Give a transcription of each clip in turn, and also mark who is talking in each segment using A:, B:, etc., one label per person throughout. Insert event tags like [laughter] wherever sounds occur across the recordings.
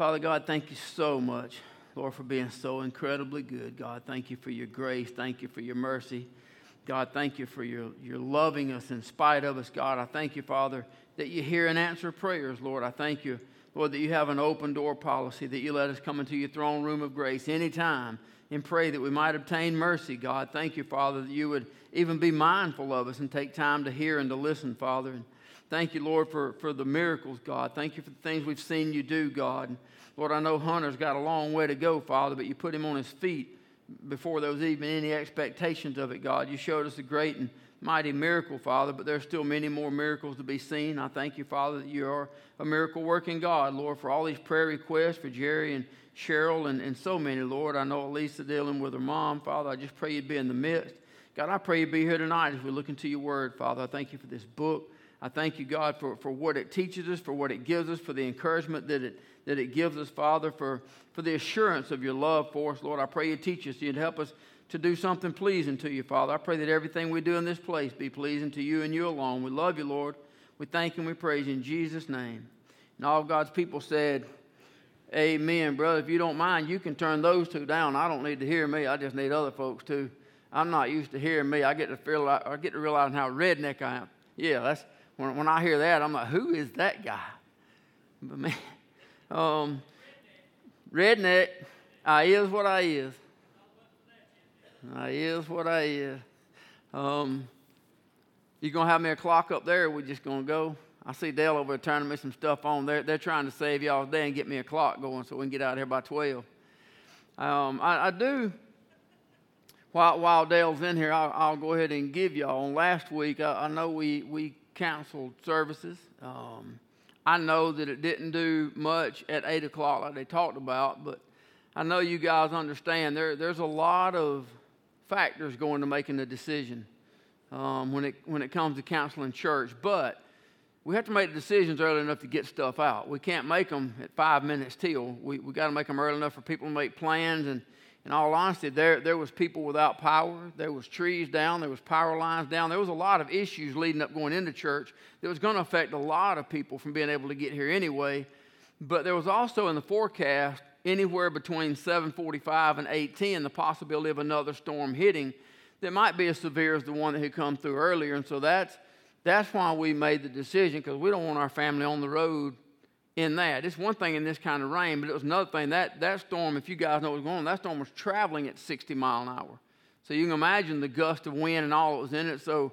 A: Father God, thank you so much, Lord, for being so incredibly good. God, thank you for your grace. Thank you for your mercy. God, thank you for your, your loving us in spite of us. God, I thank you, Father, that you hear and answer prayers, Lord. I thank you, Lord, that you have an open door policy, that you let us come into your throne room of grace anytime and pray that we might obtain mercy, God. Thank you, Father, that you would even be mindful of us and take time to hear and to listen, Father. And thank you, Lord, for, for the miracles, God. Thank you for the things we've seen you do, God. Lord, I know Hunter's got a long way to go, Father, but you put him on his feet before there was even any expectations of it, God. You showed us a great and mighty miracle, Father, but there's still many more miracles to be seen. I thank you, Father, that you are a miracle working God, Lord, for all these prayer requests for Jerry and Cheryl and, and so many, Lord. I know Lisa dealing with her mom, Father. I just pray you'd be in the midst. God, I pray you'd be here tonight as we look into your word, Father. I thank you for this book. I thank you, God, for, for what it teaches us, for what it gives us, for the encouragement that it, that it gives us, Father, for, for the assurance of your love for us. Lord, I pray you teach us, you'd help us to do something pleasing to you, Father. I pray that everything we do in this place be pleasing to you and you alone. We love you, Lord. We thank you and we praise you in Jesus' name. And all God's people said, Amen, brother. If you don't mind, you can turn those two down. I don't need to hear me. I just need other folks too. I'm not used to hearing me. I get to feel I get to realize how redneck I am. Yeah, that's when, when I hear that, I'm like, who is that guy? But man, [laughs] um, redneck, I is what I is. I is what I is. Um, you gonna have me a clock up there? We just gonna go? I see Dale over there turning me some stuff on. They're, they're trying to save y'all's day and get me a clock going so we can get out of here by 12. Um, I, I, do, while, while Dale's in here, I'll, I'll, go ahead and give y'all. Last week, I, I know we, we canceled services. Um, I know that it didn't do much at 8 o'clock like they talked about, but I know you guys understand there, there's a lot of factors going to making a decision um, when, it, when it comes to counseling church. But we have to make decisions early enough to get stuff out. We can't make them at five minutes till. We, we got to make them early enough for people to make plans. And in all honesty, there, there was people without power. There was trees down. There was power lines down. There was a lot of issues leading up going into church that was going to affect a lot of people from being able to get here anyway. But there was also in the forecast anywhere between 745 and 810 the possibility of another storm hitting that might be as severe as the one that had come through earlier. And so that's that's why we made the decision because we don't want our family on the road in that. It's one thing in this kind of rain, but it was another thing. That, that storm, if you guys know what's going on, that storm was traveling at 60 mile an hour. So you can imagine the gust of wind and all that was in it. So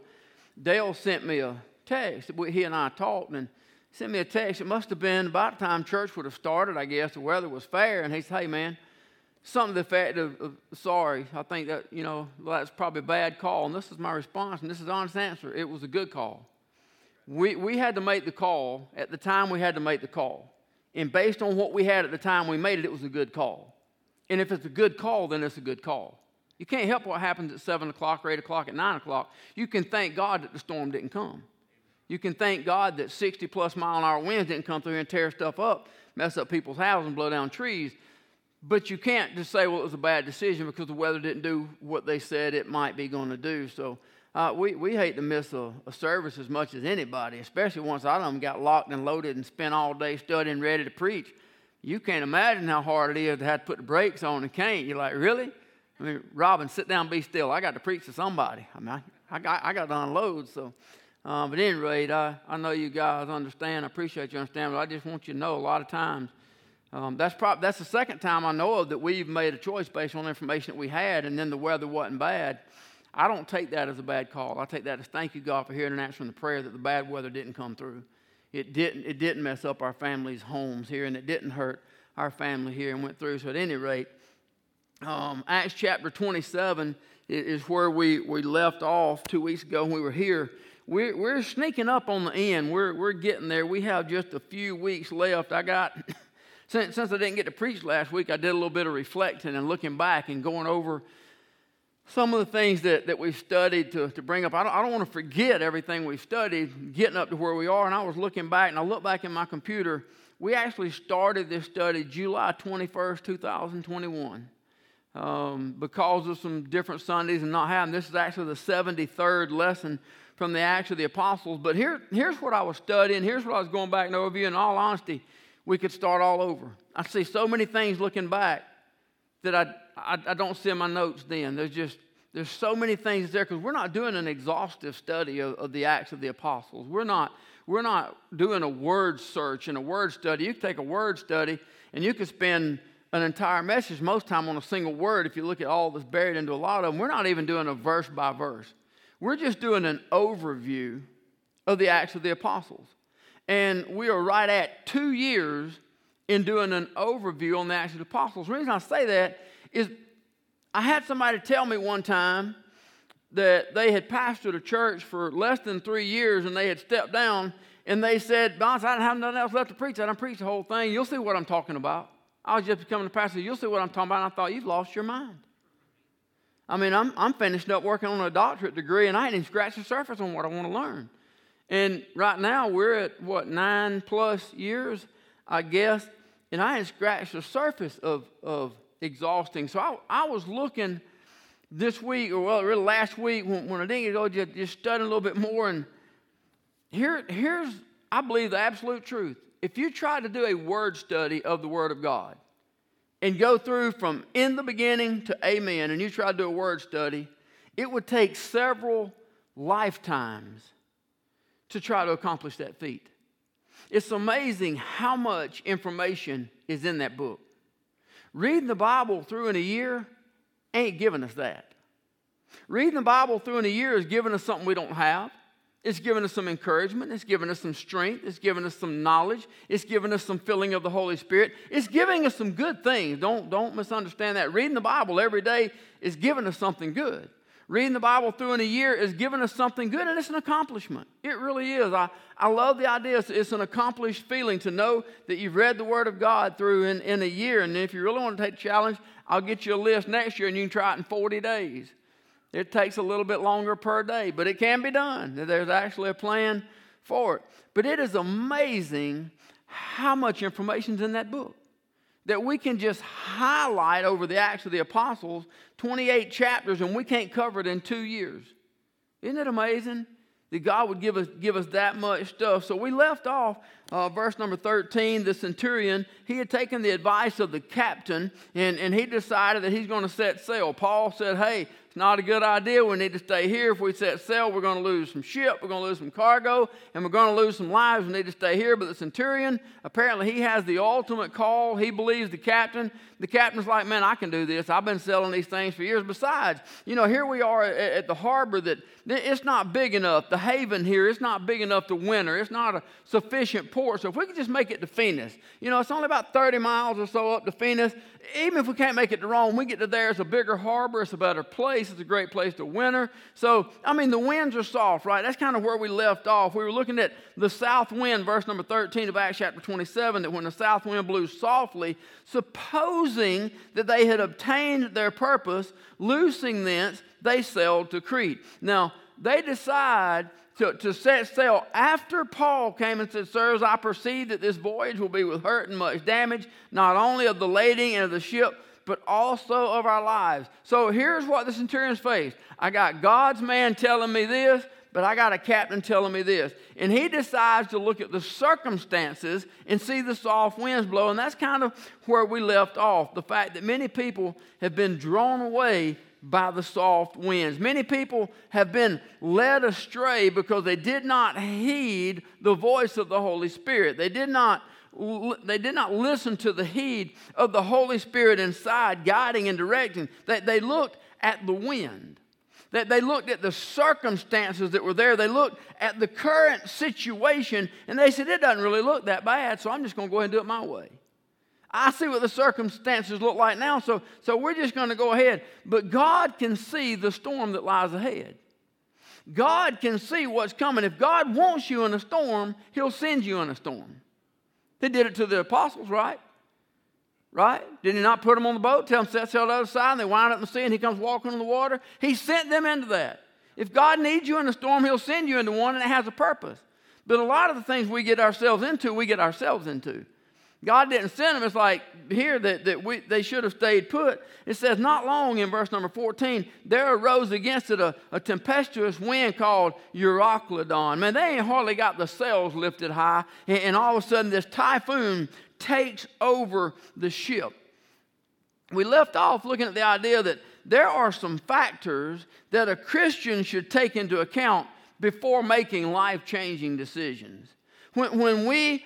A: Dale sent me a text. He and I talked and sent me a text. It must have been about the time church would have started, I guess. The weather was fair. And he said, hey, man, something to the effect of, of, sorry, I think that, you know, that's probably a bad call. And this is my response, and this is honest answer. It was a good call. We, we had to make the call at the time we had to make the call. And based on what we had at the time we made it, it was a good call. And if it's a good call, then it's a good call. You can't help what happens at 7 o'clock or 8 o'clock at 9 o'clock. You can thank God that the storm didn't come. You can thank God that 60 plus mile an hour winds didn't come through and tear stuff up, mess up people's houses, and blow down trees. But you can't just say, well, it was a bad decision because the weather didn't do what they said it might be going to do. So uh, we, we hate to miss a, a, service as much as anybody, especially once I them got locked and loaded and spent all day studying, ready to preach. You can't imagine how hard it is to have to put the brakes on and can't. You're like, really? I mean, Robin, sit down, be still. I got to preach to somebody. I mean, I, I got, I got to unload. So, uh, but at any rate, I, I know you guys understand. I appreciate you understand, but I just want you to know a lot of times um, that's, prob- that's the second time I know of that we've made a choice based on information that we had, and then the weather wasn't bad. I don't take that as a bad call. I take that as thank you, God, for hearing and answering the prayer that the bad weather didn't come through. It didn't, it didn't mess up our family's homes here, and it didn't hurt our family here and went through. So, at any rate, um, Acts chapter 27 is where we, we left off two weeks ago when we were here. We're, we're sneaking up on the end. We're, we're getting there. We have just a few weeks left. I got. [coughs] Since, since I didn't get to preach last week, I did a little bit of reflecting and looking back and going over some of the things that, that we've studied to, to bring up. I don't, I don't want to forget everything we've studied, getting up to where we are. And I was looking back, and I looked back in my computer. We actually started this study July 21st, 2021. Um, because of some different Sundays and not having. This is actually the 73rd lesson from the Acts of the Apostles. But here, here's what I was studying. Here's what I was going back and overview. In all honesty, we could start all over. I see so many things looking back that I, I, I don't see in my notes then. There's just, there's so many things there because we're not doing an exhaustive study of, of the Acts of the Apostles. We're not, we're not doing a word search and a word study. You can take a word study and you could spend an entire message most time on a single word if you look at all that's buried into a lot of them. We're not even doing a verse by verse. We're just doing an overview of the Acts of the Apostles. And we are right at two years in doing an overview on the Acts of the Apostles. The reason I say that is I had somebody tell me one time that they had pastored a church for less than three years and they had stepped down and they said, Boss, I don't have nothing else left to preach. I don't preach the whole thing. You'll see what I'm talking about. I was just becoming a pastor. You'll see what I'm talking about. And I thought, You've lost your mind. I mean, I'm, I'm finished up working on a doctorate degree and I even scratched the surface on what I want to learn. And right now, we're at what, nine plus years, I guess, and I scratched the surface of, of exhausting. So I, I was looking this week, or well, really last week, when, when I didn't go, just, just studying a little bit more. And here, here's, I believe, the absolute truth. If you try to do a word study of the Word of God and go through from in the beginning to amen, and you try to do a word study, it would take several lifetimes to try to accomplish that feat. It's amazing how much information is in that book. Reading the Bible through in a year ain't giving us that. Reading the Bible through in a year is giving us something we don't have. It's giving us some encouragement. It's giving us some strength. It's giving us some knowledge. It's giving us some filling of the Holy Spirit. It's giving us some good things. Don't, don't misunderstand that. Reading the Bible every day is giving us something good. Reading the Bible through in a year is giving us something good, and it's an accomplishment. It really is. I, I love the idea. It's, it's, an accomplished feeling to know that you've read the Word of God through in, in a year. And if you really want to take the challenge, I'll get you a list next year and you can try it in 40 days. It takes a little bit longer per day, but it can be done. There's actually a plan for it. But it is amazing how much information is in that book that we can just highlight over the Acts of the Apostles, 28 chapters, and we can't cover it in two years. Isn't it amazing that God would give us, give us that much stuff? So we left off uh, verse number 13. The centurion, he had taken the advice of the captain, and, and he decided that he's going to set sail. Paul said, Hey, not a good idea. We need to stay here. If we set sail, we're going to lose some ship, we're going to lose some cargo, and we're going to lose some lives. We need to stay here. But the centurion, apparently, he has the ultimate call. He believes the captain. The captain's like, man, I can do this. I've been selling these things for years. Besides, you know, here we are at, the harbor that it's not big enough. The haven here, it's not big enough to winter. It's not a sufficient port. So if we could just make it to Phoenix, you know, it's only about 30 miles or so up to Phoenix. Even if we can't make it to Rome, we get to there. It's a bigger harbor. It's a better place. It's a great place to winter. So, I mean, the winds are soft, right? That's kind of where we left off. We were looking at the south wind, verse number 13 of Acts chapter 27, that when the south wind blew softly, supposing that they had obtained their purpose, loosing thence, they sailed to Crete. Now, they decide to, to set sail after Paul came and said, Sirs, I perceive that this voyage will be with hurt and much damage, not only of the lading and of the ship, but also of our lives. So here's what the centurions faced I got God's man telling me this, but I got a captain telling me this. And he decides to look at the circumstances and see the soft winds blow. And that's kind of where we left off the fact that many people have been drawn away by the soft winds. Many people have been led astray because they did not heed the voice of the Holy Spirit. They did not they did not listen to the heed of the Holy Spirit inside guiding and directing. They, they looked at the wind. That they looked at the circumstances that were there. They looked at the current situation and they said, It doesn't really look that bad, so I'm just going to go ahead and do it my way. I see what the circumstances look like now, so, so we're just going to go ahead. But God can see the storm that lies ahead. God can see what's coming. If God wants you in a storm, He'll send you in a storm. He did it to the apostles, right? Right? Did He not put them on the boat, tell them set sail the other side, and they wind up in the sea, and He comes walking on the water? He sent them into that. If God needs you in a storm, He'll send you into one, and it has a purpose. But a lot of the things we get ourselves into, we get ourselves into. God didn't send them. It's like here that, that we, they should have stayed put. It says, not long in verse number 14, there arose against it a, a tempestuous wind called Euroclydon. Man, they ain't hardly got the sails lifted high. And, and all of a sudden, this typhoon takes over the ship. We left off looking at the idea that there are some factors that a Christian should take into account before making life changing decisions. When, when we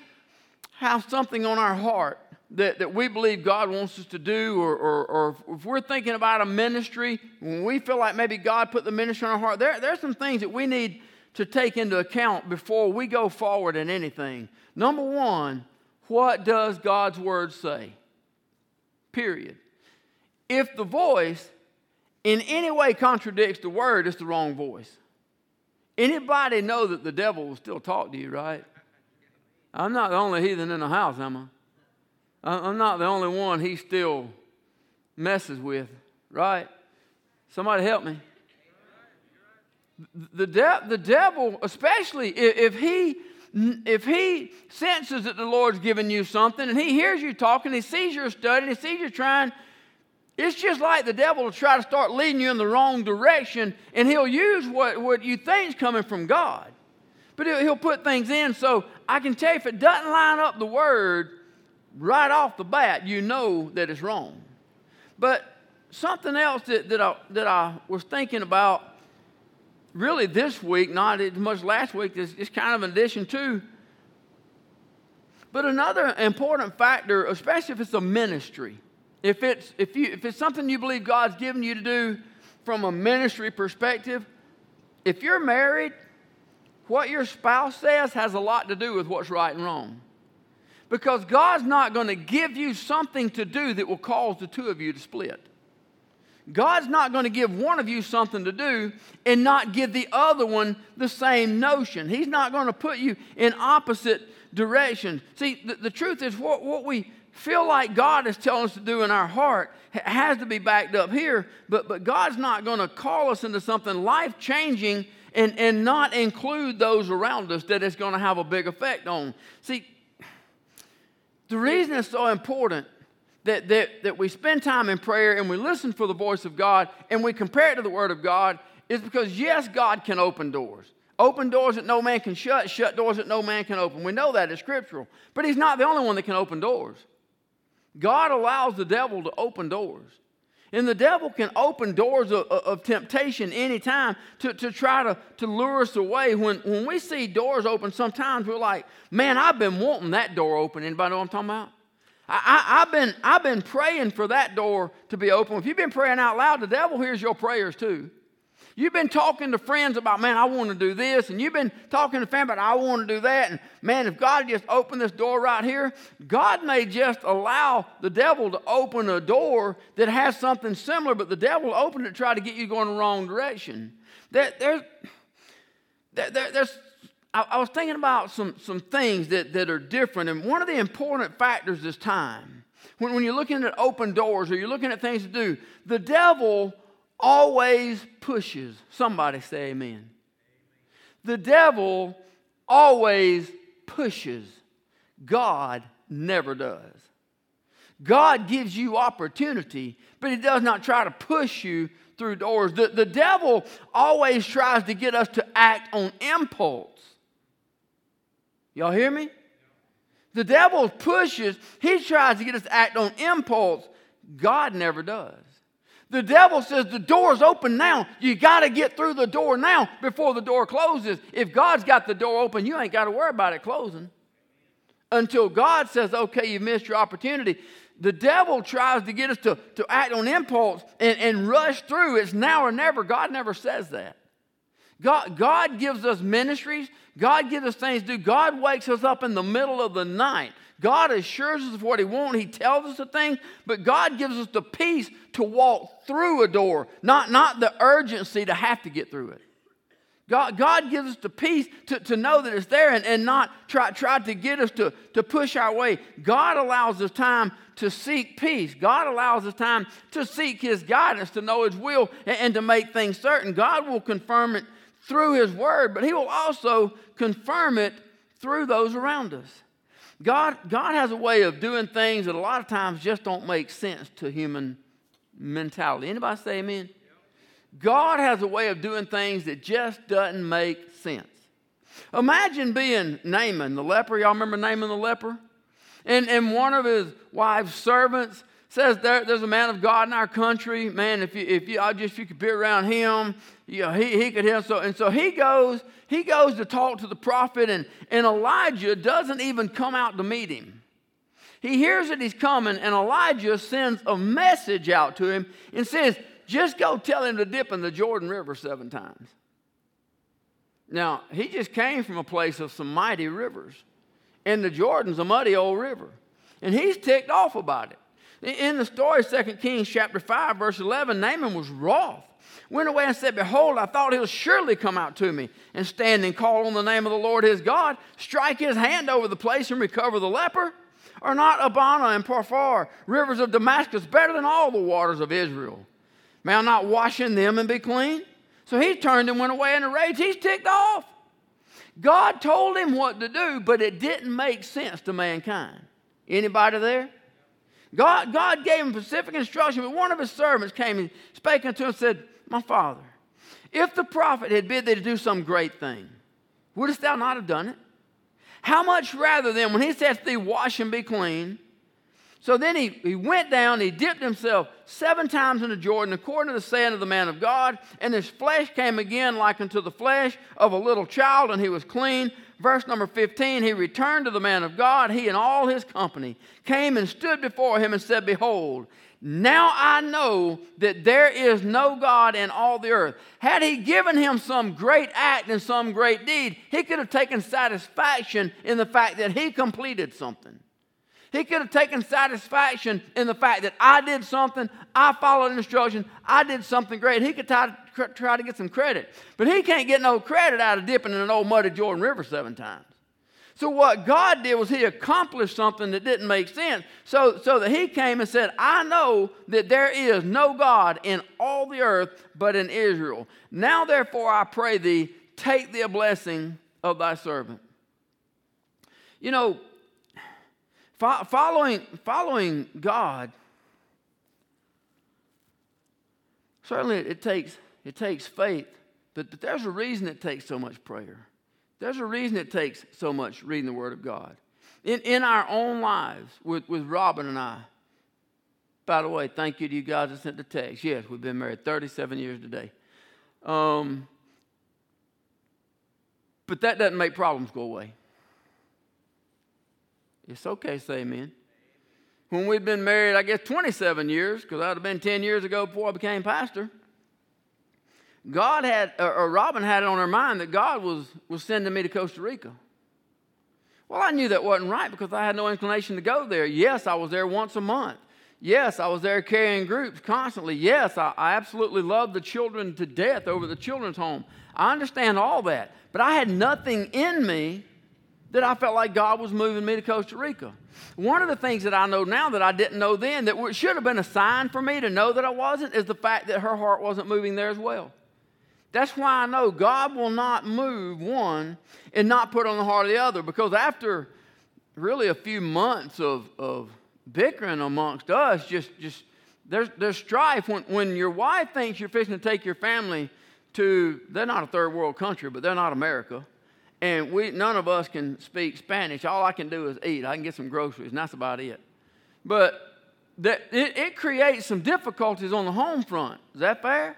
A: have something on our heart that, that we believe God wants us to do, or, or, or if we're thinking about a ministry, when we feel like maybe God put the ministry on our heart, there, there's some things that we need to take into account before we go forward in anything. Number one, what does God's word say? Period. If the voice in any way contradicts the word, it's the wrong voice. Anybody know that the devil will still talk to you, right? I'm not the only heathen in the house, am I? I'm not the only one he still messes with, right? Somebody help me. The, de- the devil, especially if, he if he senses that the Lord's giving you something and he hears you talking, he sees you're studying, he sees you're trying, it's just like the devil will try to start leading you in the wrong direction and he'll use what, what you think is coming from God. But he'll, put things in so I can tell you if it doesn't line up the word right off the bat, you know that it's wrong. But something else that, that, I, that I was thinking about really this week, not as much last week, is, is kind of an addition to. But another important factor, especially if it's a ministry, if it's, if, you, if it's something you believe God's given you to do from a ministry perspective, if you're married, what your spouse says has a lot to do with what's right and wrong. Because God's not going to give you something to do that will cause the two of you to split. God's not going to give one of you something to do and not give the other one the same notion. He's not going to put you in opposite directions. See, the, the truth is, what, what we feel like God is telling us to do in our heart has to be backed up here, but, but God's not going to call us into something life changing and, and not include those around us that it's going to have a big effect on. See, the reason it's so important that, that, that we spend time in prayer and we listen for the voice of God and we compare it to the Word of God is because, yes, God can open doors. Open doors that no man can shut, shut doors that no man can open. We know that is scriptural. But He's not the only one that can open doors. God allows the devil to open doors. And the devil can open doors of, of, temptation anytime to, to try to, to lure us away. When, when we see doors open, sometimes we're like, man, I've been wanting that door open. Anybody know what I'm talking about? I, have been, I've been praying for that door to be open. If you've been praying out loud, the devil hears your prayers too. You've been talking to friends about, man, I want to do this, and you've been talking to family about, I want to do that, and man, if God just opened this door right here, God may just allow the devil to open a door that has something similar, but the devil opened it to try to get you going the wrong direction. There, there's, there, there's I, I was thinking about some, some things that, that are different, and one of the important factors is time. When, when you're looking at open doors or you're looking at things to do, the devil always pushes. Somebody say amen. The devil always pushes. God never does. God gives you opportunity, but he does not try to push you through doors. The, the devil always tries to get us to act on impulse. Y'all hear me? The devil pushes, he tries to get us to act on impulse. God never does. The devil says the door's open now. You got to get through the door now before the door closes. If God's got the door open, you ain't got to worry about it closing. Until God says, okay, you missed your opportunity. The devil tries to get us to, to act on impulse and, and rush through. It's now or never. God never says that. God, God gives us ministries. God gives us things to do. God wakes us up in the middle of the night. God assures us of what He wants. He tells us a thing, but God gives us the peace to walk through a door, not, not the urgency to have to get through it. God, God gives us the peace to, to know that it's there and, and not try, try to get us to, to push our way. God allows us time to seek peace. God allows us time to seek His guidance, to know His will, and, and to make things certain. God will confirm it through His Word, but He will also confirm it through those around us. God, God has a way of doing things that a lot of times just don't make sense to human mentality. Anybody say amen? God has a way of doing things that just doesn't make sense. Imagine being Naaman, the leper. Y'all remember Naaman the leper? And, and one of his wife's servants says there, there's a man of God in our country. Man, if you, if you, I just, if you could be around him, you know, he, he could hear. So, and so he goes, he goes to talk to the prophet, and, and Elijah doesn't even come out to meet him. He hears that he's coming, and Elijah sends a message out to him and says, just go tell him to dip in the Jordan River seven times. Now, he just came from a place of some mighty rivers, and the Jordan's a muddy old river. And he's ticked off about it. In the story, 2 Kings chapter 5, verse 11, Naaman was wroth. Went away and said, Behold, I thought he'll surely come out to me and stand and call on the name of the Lord his God, strike his hand over the place and recover the leper. Are not Abana and Pharpar, rivers of Damascus, better than all the waters of Israel? May I not wash in them and be clean? So he turned and went away in a rage. He's ticked off. God told him what to do, but it didn't make sense to mankind. Anybody there? God, God gave him specific instruction, but one of his servants came and spake unto him and said, My father, if the prophet had bid thee to do some great thing, wouldst thou not have done it? How much rather then, when he says to thee, Wash and be clean, so then he, he went down, he dipped himself seven times into Jordan, according to the saying of the man of God, and his flesh came again like unto the flesh of a little child, and he was clean. Verse number 15 He returned to the man of God, he and all his company came and stood before him and said, Behold, now I know that there is no God in all the earth. Had he given him some great act and some great deed, he could have taken satisfaction in the fact that he completed something. He could have taken satisfaction in the fact that I did something, I followed instruction, I did something great. He could try, try to get some credit. But he can't get no credit out of dipping in an old muddy Jordan River seven times. So what God did was he accomplished something that didn't make sense. So, so that he came and said, I know that there is no God in all the earth but in Israel. Now therefore I pray thee, take the blessing of thy servant. You know, following, following God, certainly it takes, it takes faith, but, but there's a reason it takes so much prayer. There's a reason it takes so much reading the Word of God. In, in our own lives, with, with Robin and I, by the way, thank you to you guys that sent the text. Yes, we've been married 37 years today. Um, but that doesn't make problems go away. It's okay, say amen. When we've been married, I guess 27 years, because I'd have been 10 years ago before I became pastor. God had, or Robin had it on her mind that God was, was sending me to Costa Rica. Well, I knew that wasn't right because I had no inclination to go there. Yes, I was there once a month. Yes, I was there carrying groups constantly. Yes, I, I absolutely loved the children to death over the children's home. I understand all that. But I had nothing in me that I felt like God was moving me to Costa Rica. One of the things that I know now that I didn't know then, that should have been a sign for me to know that I wasn't, is the fact that her heart wasn't moving there as well. That's why I know God will not move one and not put on the heart of the other. Because after really a few months of, of bickering amongst us, just, just there's, there's strife. When, when your wife thinks you're fixing to take your family to, they're not a third world country, but they're not America and we none of us can speak Spanish. All I can do is eat. I can get some groceries, and that's about it. But that it, it creates some difficulties on the home front. Is that fair?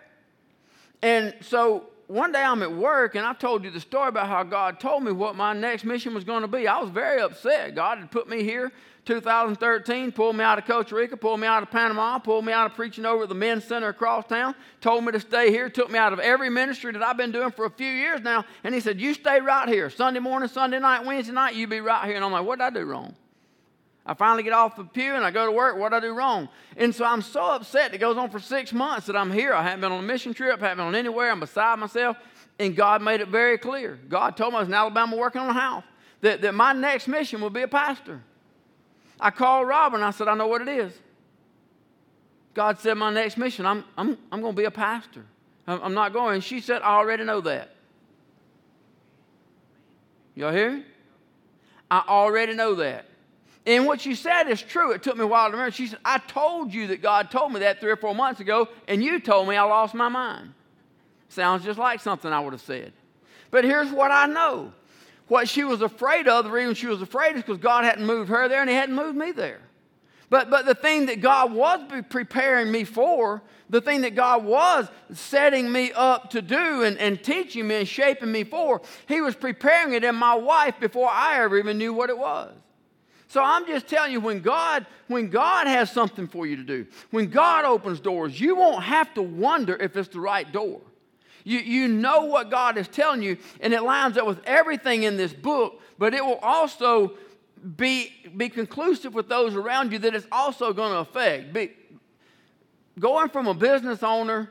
A: And so one day I'm at work, and I told you the story about how God told me what my next mission was going to be. I was very upset. God had put me here 2013, pulled me out of Costa Rica, pulled me out of Panama, pulled me out of preaching over at the men's center across town, told me to stay here, took me out of every ministry that I've been doing for a few years now, and he said, You stay right here. Sunday morning, Sunday night, Wednesday night, you be right here. And I'm like, What did I do wrong? I finally get off the pew and I go to work. What did I do wrong? And so I'm so upset. It goes on for six months that I'm here. I haven't been on a mission trip, haven't been on anywhere. I'm beside myself. And God made it very clear. God told me I was in Alabama working on a house, that, that my next mission will be a pastor. I called Robin. I said, I know what it is. God said, My next mission, I'm, I'm, I'm going to be a pastor. I'm, I'm not going. And she said, I already know that. Y'all hear me? I already know that. And what she said is true. It took me a while to remember. She said, I told you that God told me that three or four months ago, and you told me I lost my mind. Sounds just like something I would have said. But here's what I know What she was afraid of, the reason she was afraid is because God hadn't moved her there and He hadn't moved me there. But, but the thing that God was preparing me for, the thing that God was setting me up to do and, and teaching me and shaping me for, He was preparing it in my wife before I ever even knew what it was. So I'm just telling you, when God, when God has something for you to do, when God opens doors, you won't have to wonder if it's the right door. You, you know what God is telling you, and it lines up with everything in this book, but it will also be, be conclusive with those around you that it's also going to affect. Be, going from a business owner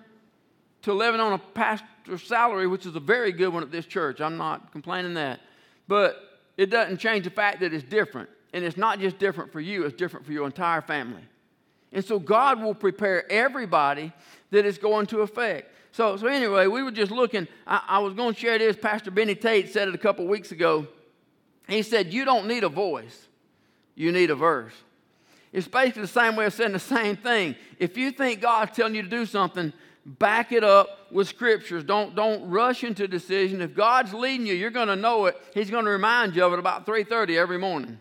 A: to living on a pastor's salary, which is a very good one at this church, I'm not complaining that, but it doesn't change the fact that it's different. And it's not just different for you, it's different for your entire family. And so God will prepare everybody that is going to affect. So, so anyway, we were just looking. I, I was going to share this. Pastor Benny Tate said it a couple weeks ago. He said, You don't need a voice, you need a verse. It's basically the same way of saying the same thing. If you think God's telling you to do something, back it up with scriptures. Don't, don't rush into decision. If God's leading you, you're going to know it. He's going to remind you of it about 3.30 every morning.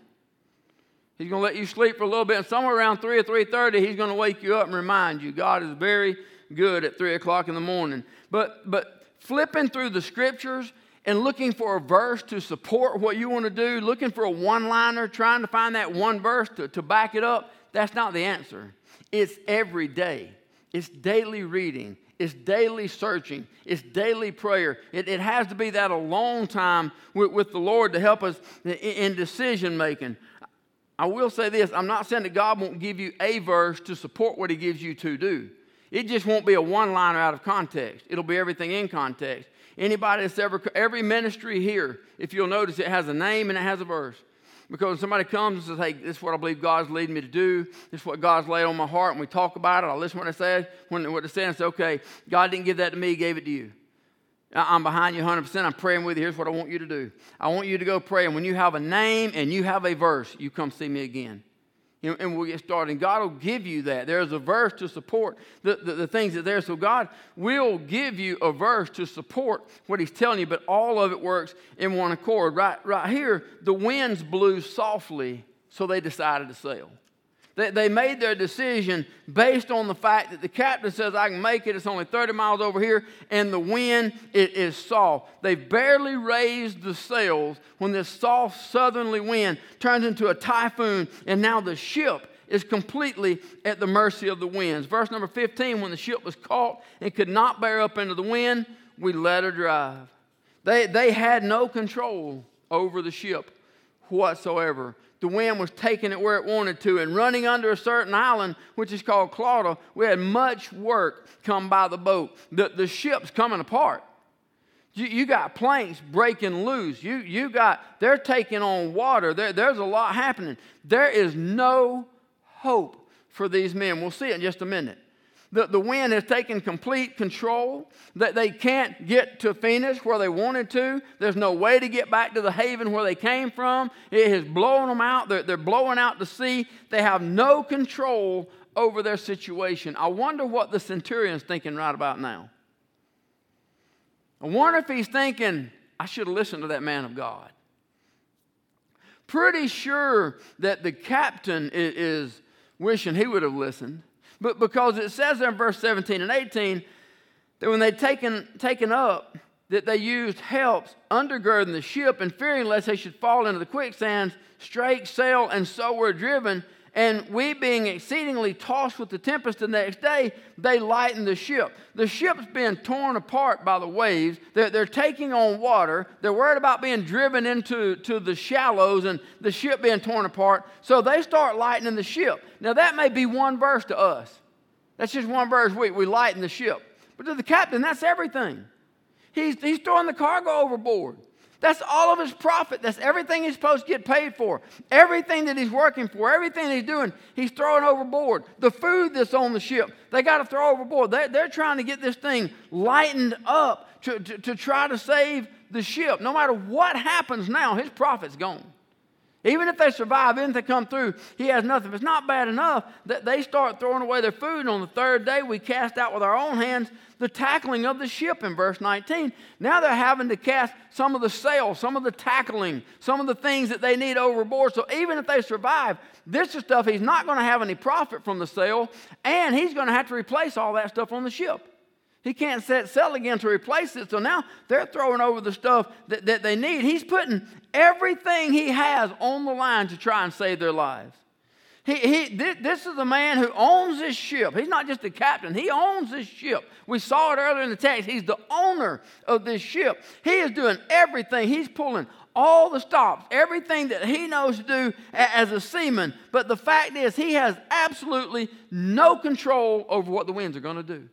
A: He's going to let you sleep for a little bit, and somewhere around 3 or 3.30, he's going to wake you up and remind you. God is very good at 3 o'clock in the morning. But, but flipping through the scriptures and looking for a verse to support what you want to do, looking for a one liner, trying to find that one verse to, to back it up, that's not the answer. It's every day, it's daily reading, it's daily searching, it's daily prayer. It, it has to be that a long time with, with the Lord to help us in, in decision making. I will say this I'm not saying that God won't give you a verse to support what He gives you to do. It just won't be a one liner out of context, it'll be everything in context. Anybody that's ever, every ministry here, if you'll notice, it has a name and it has a verse. Because somebody comes and says, hey, this is what I believe God's leading me to do. This is what God's laid on my heart. And we talk about it. I listen to what it says. When what it says, say, okay, God didn't give that to me, He gave it to you. I'm behind you 100%. I'm praying with you. Here's what I want you to do. I want you to go pray. And when you have a name and you have a verse, you come see me again and we'll get started. And God will give you that. There's a verse to support the, the, the, things that there. So God will give you a verse to support what He's telling you, but all of it works in one accord. Right, right here, the winds blew softly, so they decided to sail. They, they made their decision based on the fact that the captain says, I can make it. It's only 30 miles over here, and the wind it is soft. They barely raised the sails when this soft southerly wind turns into a typhoon, and now the ship is completely at the mercy of the winds. Verse number 15 when the ship was caught and could not bear up into the wind, we let her drive. They, they had no control over the ship whatsoever the wind was taking it where it wanted to and running under a certain island, which is called Clauda, we had much work come by the boat. The, the ship's coming apart. You, you got planks breaking loose. You, you got, they're taking on water. There, there's a lot happening. There is no hope for these men. We'll see it in just a minute. The, the wind has taken complete control. That they can't get to Phoenix where they wanted to. There's no way to get back to the haven where they came from. It has blown them out. They're, they're blowing out to sea. They have no control over their situation. I wonder what the centurion's thinking right about now. I wonder if he's thinking, I should have listened to that man of God. Pretty sure that the captain is, is wishing he would have listened. But because it says there in verse 17 and 18 that when they'd taken, taken up, that they used helps undergirding the ship and fearing lest they should fall into the quicksands, strake sail and so were driven. And we, being exceedingly tossed with the tempest the next day, they lightened the ship. The ship's being torn apart by the waves. They're, they're taking on water. They're worried about being driven into to the shallows and the ship being torn apart. So they start lightening the ship. Now, that may be one verse to us. That's just one verse. We, we lighten the ship. But to the captain, that's everything. He's, he's throwing the cargo overboard. That's all of his profit. That's everything he's supposed to get paid for. Everything that he's working for, everything he's doing, he's throwing overboard. The food that's on the ship, they got to throw overboard. They're, they're trying to get this thing lightened up to, to, to try to save the ship. No matter what happens now, his profit's gone. Even if they survive, even if they come through, he has nothing. If it's not bad enough that they start throwing away their food, and on the third day we cast out with our own hands the tackling of the ship in verse 19. Now they're having to cast some of the sail, some of the tackling, some of the things that they need overboard. So even if they survive, this is stuff he's not going to have any profit from the sail, and he's going to have to replace all that stuff on the ship. He can't set sail again to replace it. So now they're throwing over the stuff that, that they need. He's putting everything he has on the line to try and save their lives. He, he, this is a man who owns this ship. He's not just the captain, he owns this ship. We saw it earlier in the text. He's the owner of this ship. He is doing everything. He's pulling all the stops, everything that he knows to do as a seaman. But the fact is, he has absolutely no control over what the winds are going to do.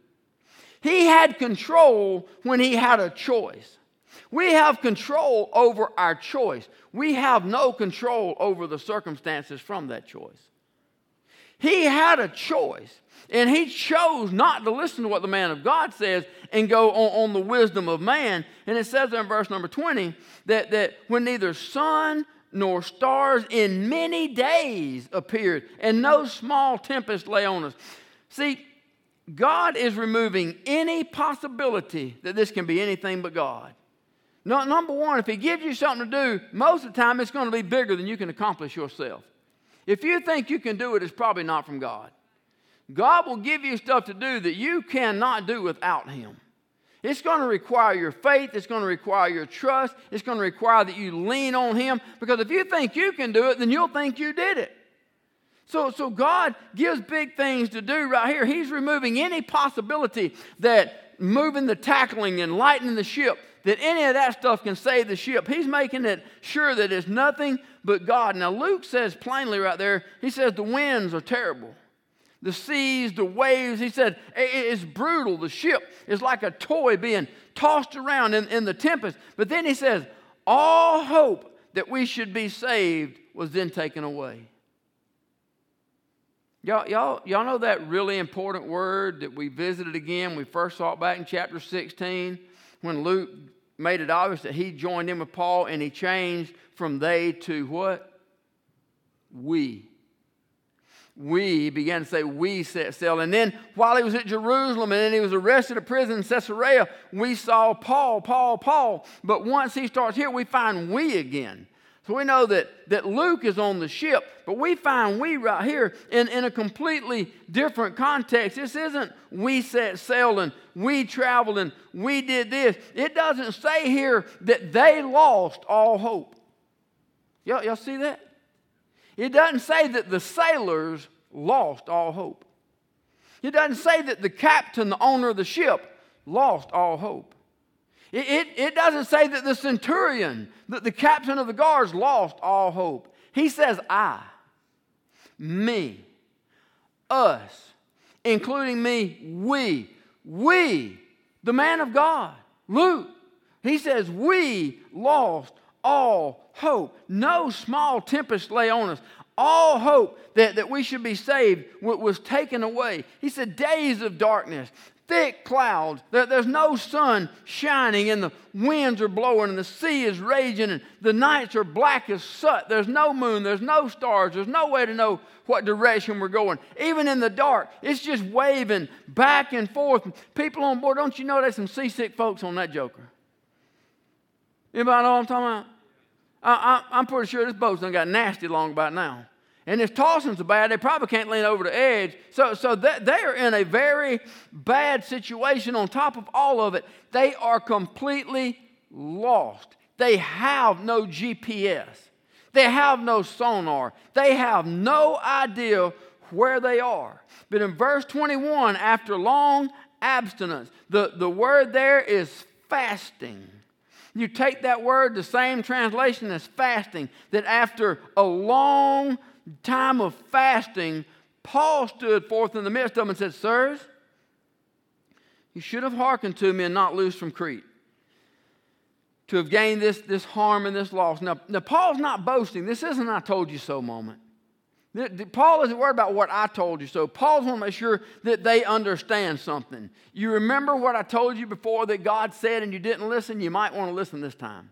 A: He had control when he had a choice. We have control over our choice. We have no control over the circumstances from that choice. He had a choice, and he chose not to listen to what the man of God says and go on, on the wisdom of man. And it says in verse number 20 that, that when neither sun nor stars in many days appeared, and no small tempest lay on us. See, God is removing any possibility that this can be anything but God. Number one, if He gives you something to do, most of the time it's going to be bigger than you can accomplish yourself. If you think you can do it, it's probably not from God. God will give you stuff to do that you cannot do without Him. It's going to require your faith. It's going to require your trust. It's going to require that you lean on Him. Because if you think you can do it, then you'll think you did it. So, so God gives big things to do right here. He's removing any possibility that moving the tackling and lightening the ship, that any of that stuff can save the ship. He's making it sure that it's nothing but God. Now, Luke says plainly right there, he says the winds are terrible. The seas, the waves, he said, it's brutal. The ship is like a toy being tossed around in, in the tempest. But then he says, all hope that we should be saved was then taken away. Y'all, y'all, y'all know that really important word that we visited again? We first saw it back in chapter 16 when Luke made it obvious that he joined in with Paul and he changed from they to what? We. We began to say, We set sail. And then while he was at Jerusalem and then he was arrested at prison in Caesarea, we saw Paul, Paul, Paul. But once he starts here, we find we again. So we know that, that Luke is on the ship, but we find we right here in, in a completely different context. This isn't we set sail and we traveled and we did this. It doesn't say here that they lost all hope. Y'all, y'all see that? It doesn't say that the sailors lost all hope. It doesn't say that the captain, the owner of the ship, lost all hope. It, it, it, doesn't say that the centurion, that the captain of the guards lost all hope. He says, I, me, us, including me, we, we, the man of God, Luke. He says, We lost all hope. No small tempest lay on us. All hope that, that we should be saved was taken away. He said, Days of darkness, thick clouds. There, there's no sun shining, and the winds are blowing, and the sea is raging, and the nights are black as soot. There's no moon, there's no stars, there's no way to know what direction we're going. Even in the dark, it's just waving back and forth. People on board, don't you know there's some seasick folks on that joker? Anybody know what I'm talking about? I, I'm pretty sure this boat's done got nasty long about now and it's tossing so bad they probably can't lean over the edge. So, so they, they are in a very bad situation. On top of all of it, they are completely lost. They have no GPS, they have no sonar, they have no idea where they are. But in verse 21, after long abstinence, the, the word there is fasting. You take that word, the same translation as fasting, that after a long time of fasting, Paul stood forth in the midst of them and said, Sirs, you should have hearkened to me and not loose from Crete to have gained this, this harm and this loss. Now, now, Paul's not boasting. This isn't I told you so moment. Paul isn't worried about what I told you so. Paul's want to make sure that they understand something. You remember what I told you before that God said and you didn't listen? You might want to listen this time.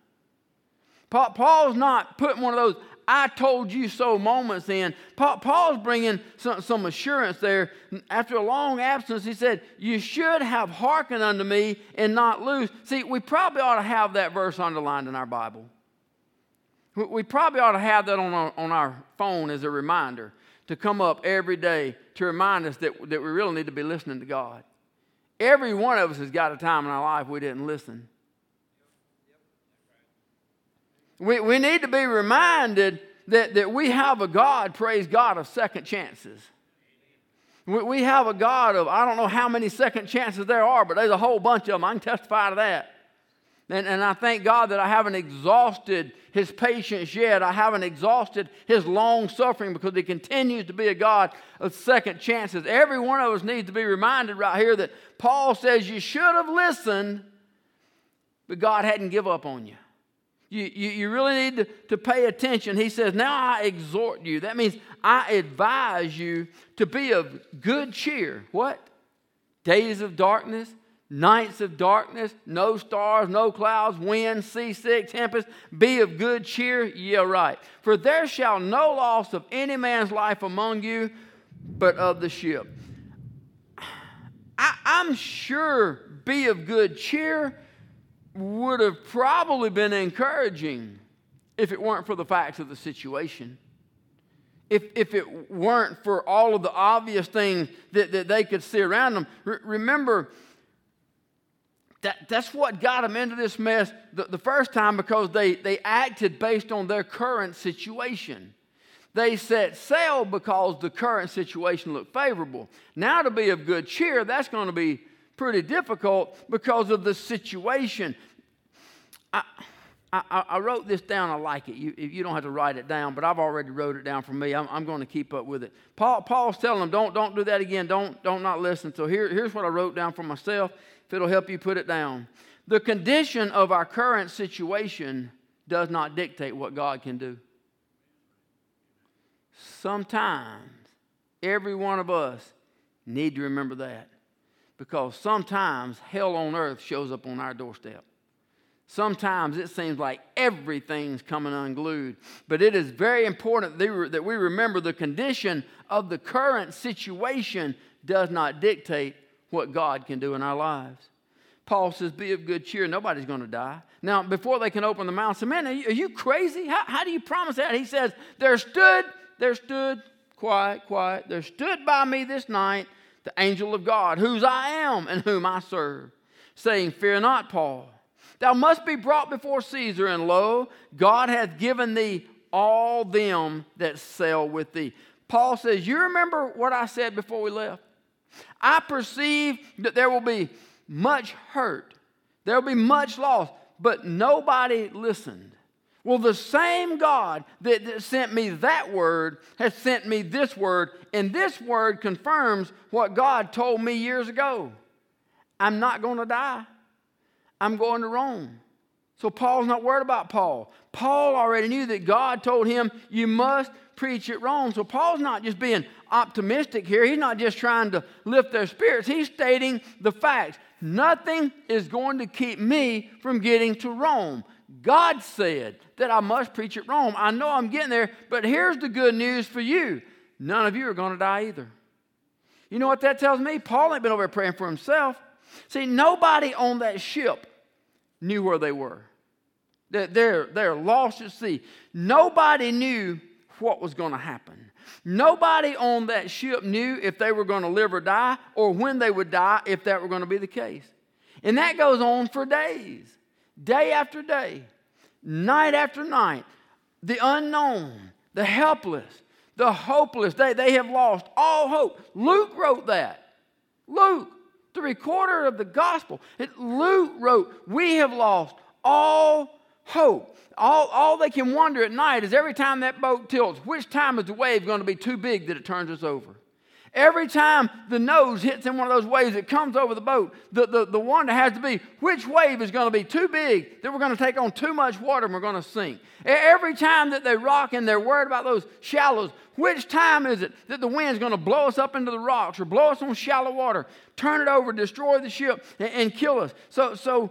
A: Paul's not putting one of those I told you so moments in. Paul, Paul's bringing some, some assurance there. After a long absence, he said, You should have hearkened unto me and not lose. See, we probably ought to have that verse underlined in our Bible. We probably ought to have that on our, on our phone as a reminder to come up every day to remind us that, that we really need to be listening to God. Every one of us has got a time in our life we didn't listen. We, we need to be reminded that, that we have a God, praise God, of second chances. We, we have a God of, I don't know how many second chances there are, but there's a whole bunch of them. I can testify to that. And, and I thank God that I haven't exhausted his patience yet. I haven't exhausted his long suffering because he continues to be a God of second chances. Every one of us needs to be reminded right here that Paul says you should have listened, but God hadn't give up on you. You, you, you really need to, to pay attention. He says, Now I exhort you. That means I advise you to be of good cheer. What? Days of darkness, nights of darkness, no stars, no clouds, wind, seasick, tempest. Be of good cheer. Yeah, right. For there shall no loss of any man's life among you, but of the ship. I, I'm sure be of good cheer would have probably been encouraging if it weren't for the facts of the situation. If, if it weren't for all of the obvious things that, that they could see around them. R- remember, that, that's what got them into this mess the, the first time because they, they acted based on their current situation. They set sail because the current situation looked favorable. Now, to be of good cheer, that's going to be pretty difficult because of the situation. I, I, I, wrote this down. I like it. You, you don't have to write it down, but I've already wrote it down for me. I'm, I'm going to keep up with it. Paul, Paul's telling them, don't, don't do that again. Don't, don't not listen. So here, here's what I wrote down for myself. If it'll help you put it down. The condition of our current situation does not dictate what God can do. Sometimes every one of us need to remember that because sometimes hell on earth shows up on our doorstep. Sometimes it seems like everything's coming unglued. But it is very important that we remember the condition of the current situation does not dictate what God can do in our lives. Paul says, Be of good cheer. Nobody's going to die. Now, before they can open the mouth, say, Man, are you, are you crazy? How, how do you promise that? He says, There stood, there stood, quiet, quiet, there stood by me this night the angel of God, whose I am and whom I serve, saying, Fear not, Paul. Thou must be brought before Caesar, and lo, God hath given thee all them that sail with thee. Paul says, You remember what I said before we left? I perceive that there will be much hurt, there will be much loss, but nobody listened. Well, the same God that, that, sent me that word has sent me this word, and this word confirms what God told me years ago. I'm not going to die. I'm going to Rome. So Paul's not worried about Paul. Paul already knew that God told him, You must preach at Rome. So Paul's not just being optimistic here. He's not just trying to lift their spirits. He's stating the facts. Nothing is going to keep me from getting to Rome. God said that I must preach at Rome. I know I'm getting there, but here's the good news for you none of you are going to die either. You know what that tells me? Paul ain't been over there praying for himself. See, nobody on that ship knew where they were. They're, they're lost at sea. Nobody knew what was going to happen. Nobody on that ship knew if they were going to live or die or when they would die if that were going to be the case. And that goes on for days, day after day, night after night. The unknown, the helpless, the hopeless, they, they have lost all hope. Luke wrote that. Luke the recorder of the gospel. It, Luke wrote, We have lost all hope. All, all they can wonder at night is every time that boat tilts, which time is the wave going to be too big that it turns us over? Every time the nose hits in one of those waves that comes over the boat, the, the, the wonder has to be which wave is going to be too big that we're going to take on too much water and we're going to sink. Every time that they rock and they're worried about those shallows, which time is it that the wind's going to blow us up into the rocks or blow us on shallow water, turn it over, destroy the ship, and, and kill us? So, so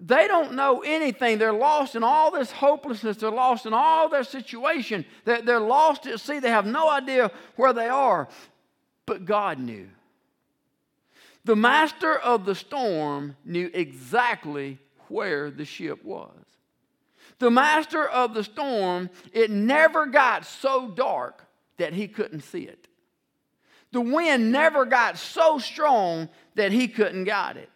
A: they don't know anything. They're lost in all this hopelessness. They're lost in all their situation. They're, they're lost at sea. They have no idea where they are but God knew. The master of the storm knew exactly where the ship was. The master of the storm, it never got so dark that he couldn't see it. The wind never got so strong that he couldn't guide it.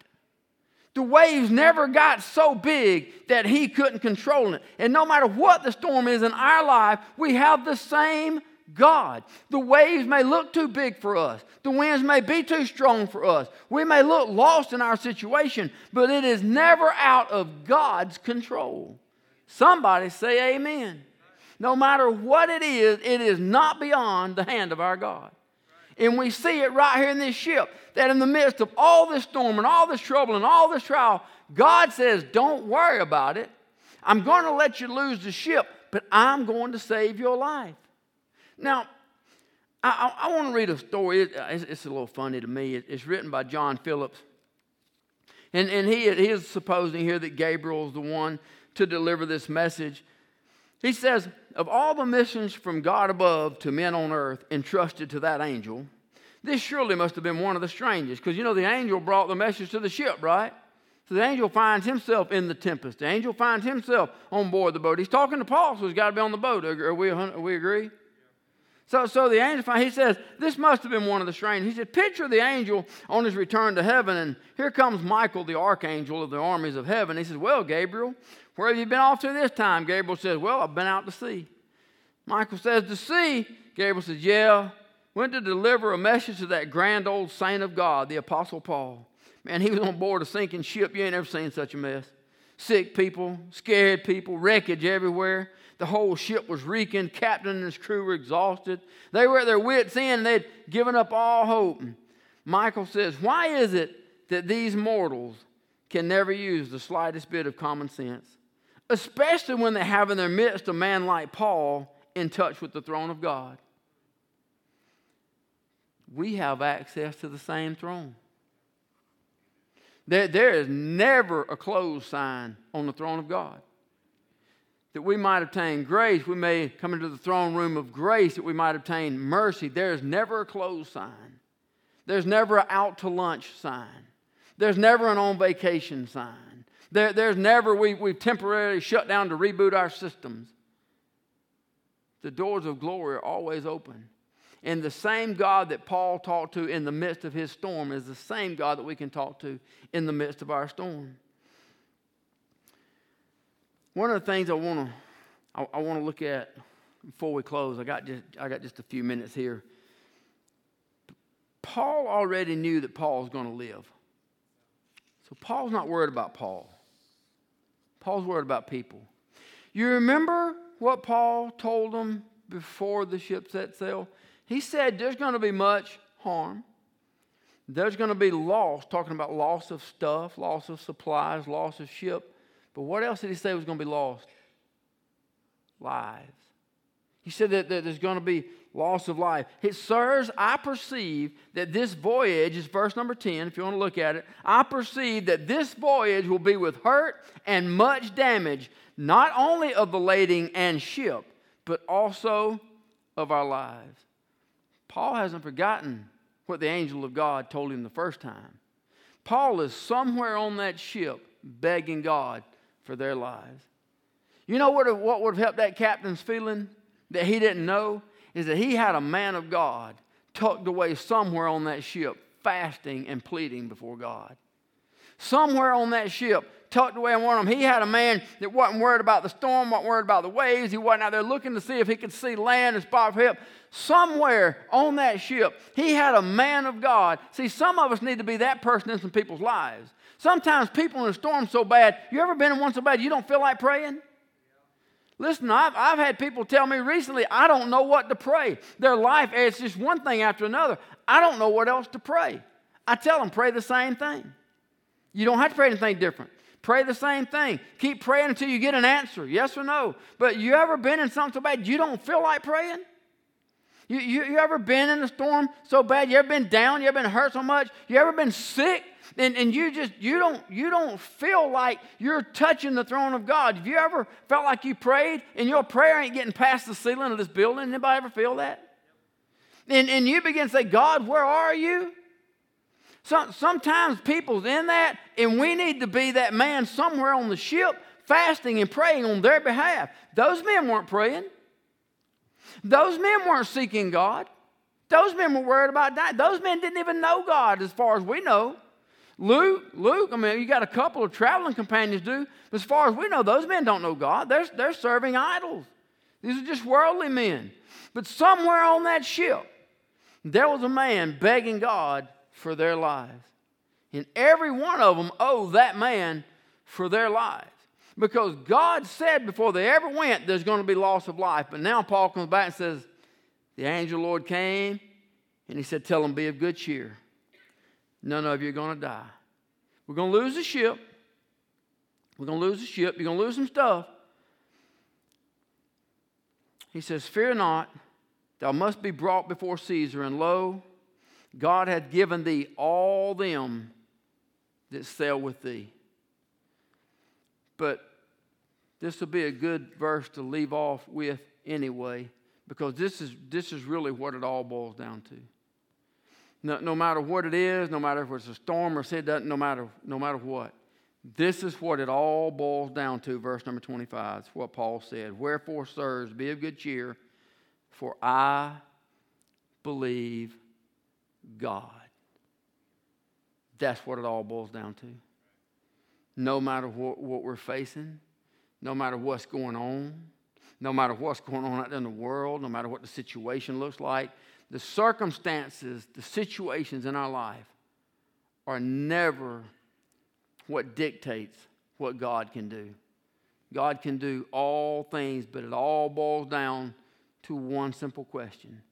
A: The waves never got so big that he couldn't control it. And no matter what the storm is in our life, we have the same God. The waves may look too big for us. The winds may be too strong for us. We may look lost in our situation, but it is never out of God's control. Somebody say amen. No matter what it is, it is not beyond the hand of our God. And we see it right here in this ship that in the midst of all this storm and all this trouble and all this trial, God says, Don't worry about it. I'm going to let you lose the ship, but I'm going to save your life. Now, I, I, I want to read a story. It, uh, it's, it's, a little funny to me. It, it's written by John Phillips. And, and he, he is supposing here that Gabriel is the one to deliver this message. He says, Of all the missions from God above to men on earth entrusted to that angel, this surely must have been one of the strangest. Because you know, the angel brought the message to the ship, right? So the angel finds himself in the tempest. The angel finds himself on board the boat. He's talking to Paul, so he's got to be on the boat. Are we, are we agree? So, so the angel, he says, this must have been one of the strange. He said, picture the angel on his return to heaven, and here comes Michael, the archangel of the armies of heaven. He says, well, Gabriel, where have you been off to this time? Gabriel says, well, I've been out to sea. Michael says, to sea? Gabriel says, yeah, went to deliver a message to that grand old saint of God, the Apostle Paul. Man, he was on board a sinking ship. You ain't ever seen such a mess. Sick people, scared people, wreckage everywhere. The whole ship was reeking. Captain and his crew were exhausted. They were at their wits' end. They'd given up all hope. Michael says, Why is it that these mortals can never use the slightest bit of common sense? Especially when they have in their midst a man like Paul in touch with the throne of God. We have access to the same throne. There, there is never a closed sign on the throne of God that we might obtain grace. We may come into the throne room of grace that we might obtain mercy. There is never a closed sign. There's never an out to lunch sign. There's never an on vacation sign. There, there's never we, we've temporarily shut down to reboot our systems. The doors of glory are always open. And the same God that Paul talked to in the midst of his storm is the same God that we can talk to in the midst of our storm. One of the things I want to I, I want to look at before we close, I got just I got just a few minutes here. Paul already knew that Paul Paul's going to live. So Paul's not worried about Paul. Paul's worried about people. You remember what Paul told them before the ship set sail? He said there's going to be much harm. There's going to be loss, talking about loss of stuff, loss of supplies, loss of ship. But what else did he say was going to be lost? Lives. He said that, that there's going to be loss of life. It Sirs, I perceive that this voyage is verse number 10, if you want to look at it. I perceive that this voyage will be with hurt and much damage, not only of the lading and ship, but also of our lives. Paul hasn't forgotten what the angel of God told him the first time. Paul is somewhere on that ship begging God for their lives. You know what, what would have helped that captain's feeling that he didn't know? Is that he had a man of God tucked away somewhere on that ship, fasting and pleading before God. Somewhere on that ship, tucked away in one of them, he had a man that wasn't worried about the storm, wasn't worried about the waves. He wasn't out there looking to see if he could see land and spot for help. Somewhere on that ship, he had a man of God. See, some of us need to be that person in some people's lives. Sometimes people in a storm so bad, you ever been in one so bad you don't feel like praying? Listen, I've, I've had people tell me recently, I don't know what to pray. Their life, it's just one thing after another. I don't know what else to pray. I tell them, pray the same thing. You don't have to pray anything different. Pray the same thing. Keep praying until you get an answer, yes or no. But you ever been in something so bad you don't feel like praying? You, you, you ever been in a storm so bad? You ever been down? You ever been hurt so much? You ever been sick? And, and you just you don't you don't feel like you're touching the throne of God. Have you ever felt like you prayed and your prayer ain't getting past the ceiling of this building? Anybody ever feel that? And, and you begin to say, God, where are you? So, sometimes people's in that, and we need to be that man somewhere on the ship fasting and praying on their behalf. Those men weren't praying. Those men weren't seeking God. Those men were worried about dying. Those men didn't even know God as far as we know. Luke, Luke, I mean, you got a couple of traveling companions do, but as far as we know, those men don't know God. They're, they're serving idols. These are just worldly men. But somewhere on that ship, there was a man begging God for their lives. And every one of them owed that man for their lives. Because God said before they ever went, there's going to be loss of life. But now Paul comes back and says, The angel Lord came and he said, Tell them, be of good cheer. None of you are going to die. We're going to lose the ship. We're going to lose the ship. You're going to lose some stuff. He says, Fear not, thou must be brought before Caesar, and lo, God hath given thee all them that sail with thee. But this will be a good verse to leave off with anyway, because this is, this is really what it all boils down to. No, no matter what it is, no matter if it's a storm or it doesn't, no matter, no matter what. This is what it all boils down to, verse number 25. It's what Paul said. Wherefore, sirs, be of good cheer, for I believe God. That's what it all boils down to. No matter what, what we're facing, no matter what's going on, no matter what's going on out in the world, no matter what the situation looks like, the circumstances, the situations in our life are never what dictates what God can do. God can do all things, but it all boils down to one simple question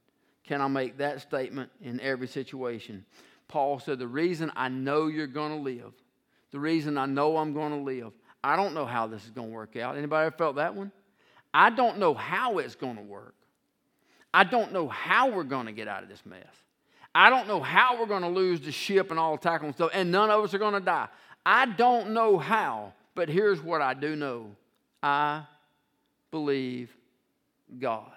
A: Can I make that statement in every situation? Paul said, The reason I know you're going to live, the reason I know I'm going to live, I don't know how this is going to work out. Anybody ever felt that one? I don't know how it's going to work. I don't know how we're going to get out of this mess. I don't know how we're going to lose the ship and all the tackle and stuff, and none of us are going to die. I don't know how, but here's what I do know I believe God.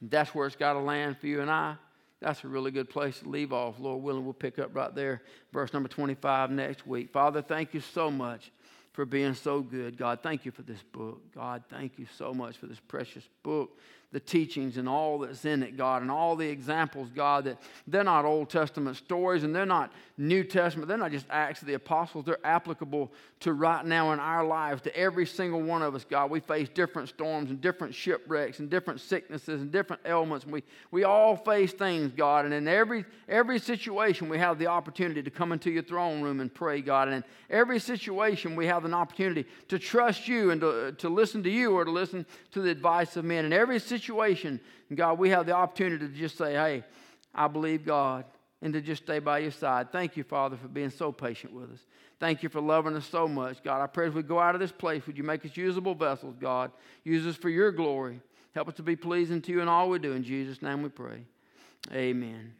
A: That's where it's got to land for you and I. That's a really good place to leave off. Lord willing, we'll pick up right there, verse number 25 next week. Father, thank you so much for being so good. God, thank you for this book. God, thank you so much for this precious book the teachings and all that's in it, God, and all the examples, God, that they're not Old Testament stories and they're not New Testament. They're not just Acts of the Apostles. They're applicable to right now in our lives, to every single one of us, God. We face different storms and different shipwrecks and different sicknesses and different ailments. And we, we all face things, God. And in every, every situation, we have the opportunity to come into your throne room and pray, God. And in every situation, we have an opportunity to trust you and to, to listen to you or to listen to the advice of men. In every situation, situation, God, we have the opportunity to just say, hey, I believe God, and to just stay by your side. Thank you, Father, for being so patient with us. Thank you for loving us so much. God, I pray as we go out of this place, would you make us usable vessels, God? Use us for your glory. Help us to be pleasing to you in all we do. In Jesus' name we pray. Amen.